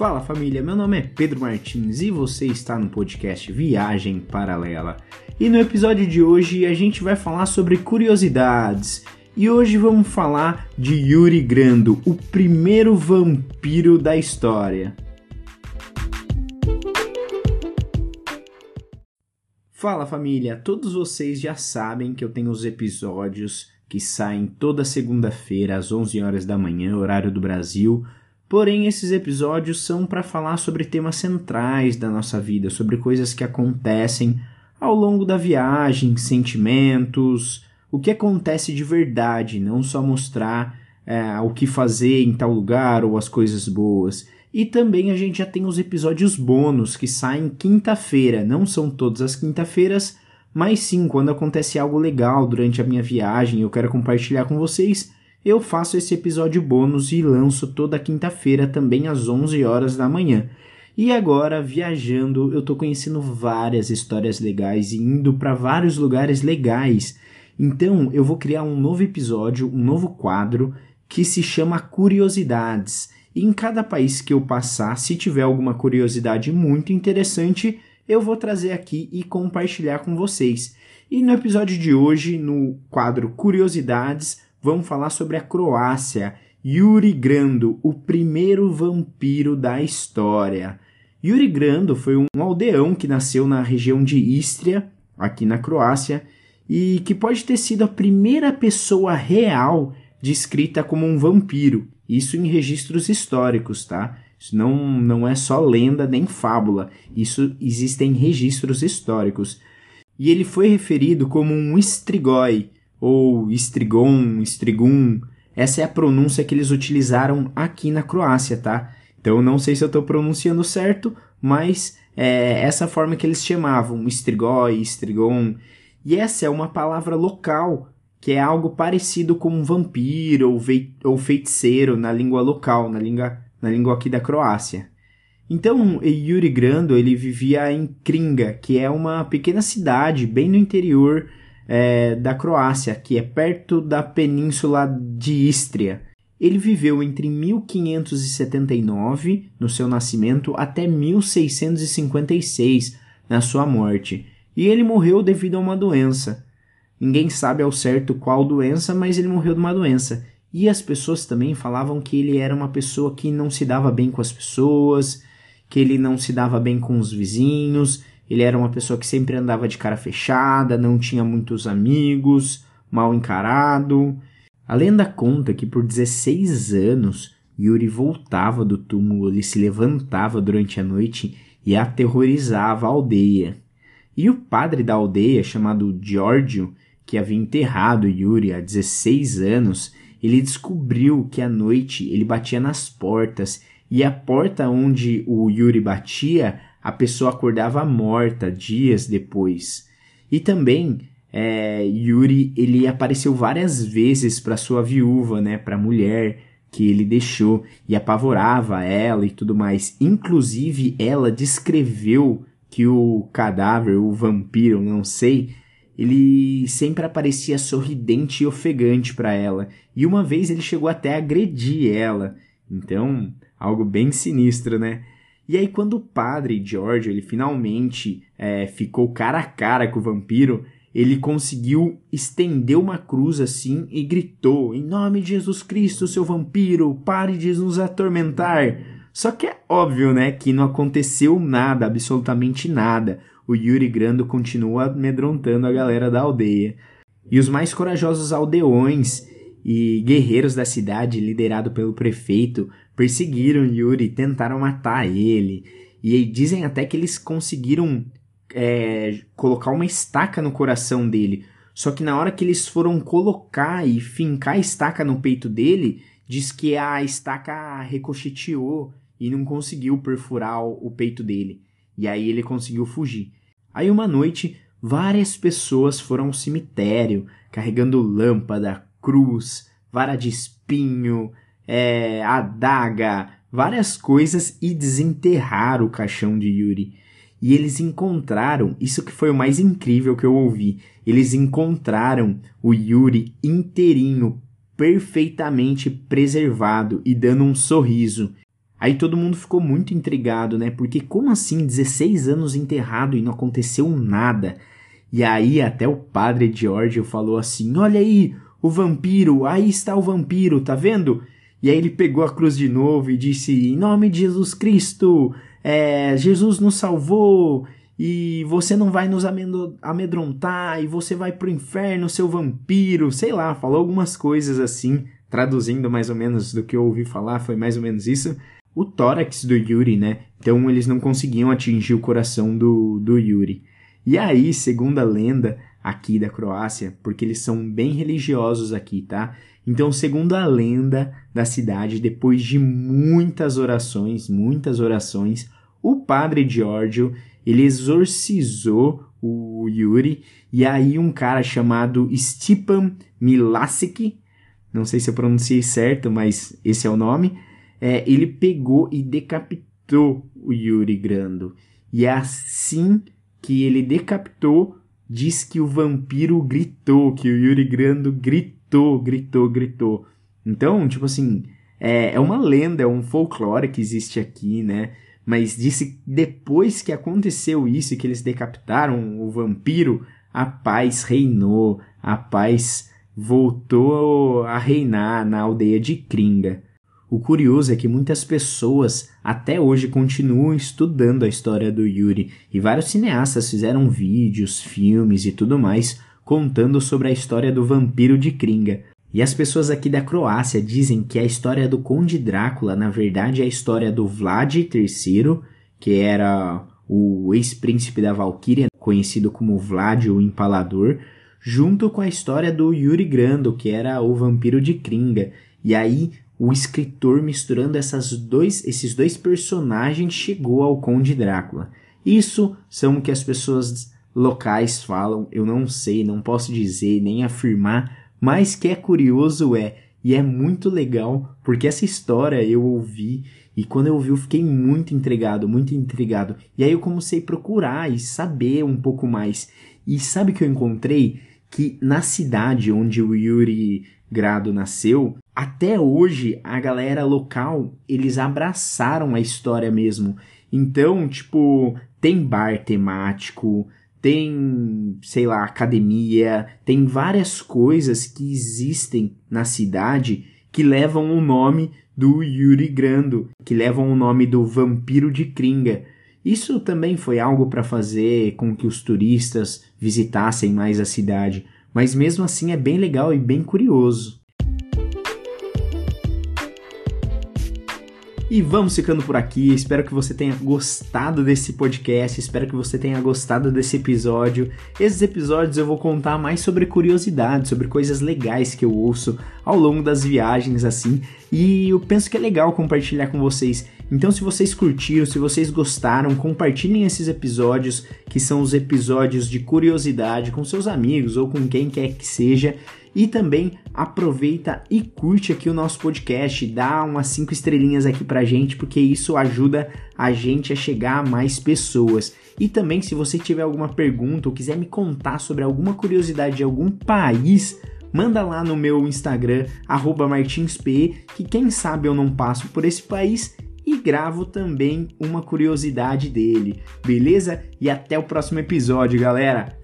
Fala família, meu nome é Pedro Martins e você está no podcast Viagem Paralela. E no episódio de hoje a gente vai falar sobre curiosidades. E hoje vamos falar de Yuri Grando, o primeiro vampiro da história. Fala família, todos vocês já sabem que eu tenho os episódios que saem toda segunda-feira às 11 horas da manhã, horário do Brasil. Porém, esses episódios são para falar sobre temas centrais da nossa vida, sobre coisas que acontecem ao longo da viagem, sentimentos, o que acontece de verdade, não só mostrar é, o que fazer em tal lugar ou as coisas boas. E também a gente já tem os episódios bônus que saem quinta-feira. Não são todas as quinta-feiras, mas sim quando acontece algo legal durante a minha viagem eu quero compartilhar com vocês. Eu faço esse episódio bônus e lanço toda quinta-feira também às 11 horas da manhã. E agora, viajando, eu tô conhecendo várias histórias legais e indo para vários lugares legais. Então, eu vou criar um novo episódio, um novo quadro que se chama Curiosidades. E em cada país que eu passar, se tiver alguma curiosidade muito interessante, eu vou trazer aqui e compartilhar com vocês. E no episódio de hoje, no quadro Curiosidades, vamos falar sobre a Croácia. Yuri Grando, o primeiro vampiro da história. Yuri Grando foi um aldeão que nasceu na região de Istria, aqui na Croácia, e que pode ter sido a primeira pessoa real descrita como um vampiro. Isso em registros históricos, tá? Isso não, não é só lenda nem fábula. Isso existem registros históricos. E ele foi referido como um estrigói, ou estrigon, estrigum. Essa é a pronúncia que eles utilizaram aqui na Croácia, tá? Então não sei se eu estou pronunciando certo, mas é essa forma que eles chamavam, estrigói, estrigon. E essa é uma palavra local que é algo parecido com um vampiro ou, ou feiticeiro na língua local, na língua, na língua aqui da Croácia. Então, Yuri Grando ele vivia em Kringa, que é uma pequena cidade bem no interior é, da Croácia, que é perto da península de Istria. Ele viveu entre 1579, no seu nascimento, até 1656, na sua morte. E ele morreu devido a uma doença. Ninguém sabe ao certo qual doença, mas ele morreu de uma doença. E as pessoas também falavam que ele era uma pessoa que não se dava bem com as pessoas, que ele não se dava bem com os vizinhos, ele era uma pessoa que sempre andava de cara fechada, não tinha muitos amigos, mal encarado. A lenda conta que por 16 anos Yuri voltava do túmulo, ele se levantava durante a noite e aterrorizava a aldeia. E o padre da aldeia, chamado Giorgio, que havia enterrado Yuri há 16 anos, ele descobriu que à noite ele batia nas portas e a porta onde o Yuri batia, a pessoa acordava morta dias depois. E também é, Yuri ele apareceu várias vezes para sua viúva, né, para a mulher que ele deixou e apavorava ela e tudo mais. Inclusive ela descreveu que o cadáver, o vampiro, não sei, ele sempre aparecia sorridente e ofegante para ela, e uma vez ele chegou até a agredir ela. Então, algo bem sinistro, né? E aí, quando o padre George ele finalmente é, ficou cara a cara com o vampiro, ele conseguiu estender uma cruz assim e gritou: Em nome de Jesus Cristo, seu vampiro, pare de nos atormentar. Só que é óbvio, né, que não aconteceu nada, absolutamente nada o Yuri Grando continua amedrontando a galera da aldeia. E os mais corajosos aldeões e guerreiros da cidade, liderado pelo prefeito, perseguiram Yuri, tentaram matar ele. E dizem até que eles conseguiram é, colocar uma estaca no coração dele. Só que na hora que eles foram colocar e fincar a estaca no peito dele, diz que a estaca ricocheteou e não conseguiu perfurar o peito dele. E aí ele conseguiu fugir. Aí uma noite, várias pessoas foram ao cemitério carregando lâmpada, cruz, vara de espinho, é, adaga, várias coisas e desenterraram o caixão de Yuri. E eles encontraram, isso que foi o mais incrível que eu ouvi, eles encontraram o Yuri inteirinho, perfeitamente preservado e dando um sorriso. Aí todo mundo ficou muito intrigado, né? Porque como assim 16 anos enterrado e não aconteceu nada? E aí até o padre Giorgio falou assim: "Olha aí, o vampiro, aí está o vampiro, tá vendo?" E aí ele pegou a cruz de novo e disse: "Em nome de Jesus Cristo, é, Jesus nos salvou e você não vai nos amedrontar e você vai pro inferno, seu vampiro", sei lá, falou algumas coisas assim, traduzindo mais ou menos do que eu ouvi falar, foi mais ou menos isso o tórax do Yuri, né? Então eles não conseguiam atingir o coração do, do Yuri. E aí, segundo a lenda aqui da Croácia, porque eles são bem religiosos aqui, tá? Então, segundo a lenda da cidade, depois de muitas orações, muitas orações, o padre Giorgio, ele exorcizou o Yuri, e aí um cara chamado Stipan Milasic, não sei se eu pronunciei certo, mas esse é o nome, é, ele pegou e decapitou o Yuri Grando. E é assim que ele decapitou, diz que o vampiro gritou, que o Yuri Grando gritou, gritou, gritou. Então, tipo assim, é, é uma lenda, é um folclore que existe aqui, né? Mas disse depois que aconteceu isso, que eles decapitaram o vampiro, a paz reinou, a paz voltou a reinar na aldeia de Kringa. O curioso é que muitas pessoas até hoje continuam estudando a história do Yuri e vários cineastas fizeram vídeos, filmes e tudo mais contando sobre a história do vampiro de Kringa. E as pessoas aqui da Croácia dizem que a história do Conde Drácula, na verdade, é a história do Vlad III, que era o ex-príncipe da Valquíria, conhecido como Vlad o Empalador, junto com a história do Yuri Grando, que era o vampiro de Kringa. E aí o escritor misturando essas dois, esses dois personagens chegou ao Conde Drácula. Isso são o que as pessoas locais falam, eu não sei, não posso dizer nem afirmar, mas que é curioso é, e é muito legal, porque essa história eu ouvi e quando eu ouvi eu fiquei muito intrigado, muito intrigado. E aí eu comecei a procurar e saber um pouco mais. E sabe que eu encontrei? Que na cidade onde o Yuri Grado nasceu, até hoje a galera local eles abraçaram a história mesmo. Então, tipo, tem bar temático, tem, sei lá, academia, tem várias coisas que existem na cidade que levam o nome do Yuri Grando, que levam o nome do vampiro de Kringa. Isso também foi algo para fazer com que os turistas visitassem mais a cidade, mas mesmo assim é bem legal e bem curioso. E vamos ficando por aqui. Espero que você tenha gostado desse podcast. Espero que você tenha gostado desse episódio. Esses episódios eu vou contar mais sobre curiosidades, sobre coisas legais que eu ouço ao longo das viagens, assim. E eu penso que é legal compartilhar com vocês. Então, se vocês curtiram, se vocês gostaram, compartilhem esses episódios, que são os episódios de curiosidade, com seus amigos ou com quem quer que seja. E também aproveita e curte aqui o nosso podcast, dá umas 5 estrelinhas aqui pra gente, porque isso ajuda a gente a chegar a mais pessoas. E também, se você tiver alguma pergunta ou quiser me contar sobre alguma curiosidade de algum país, manda lá no meu Instagram, martinsp, que quem sabe eu não passo por esse país e gravo também uma curiosidade dele, beleza? E até o próximo episódio, galera!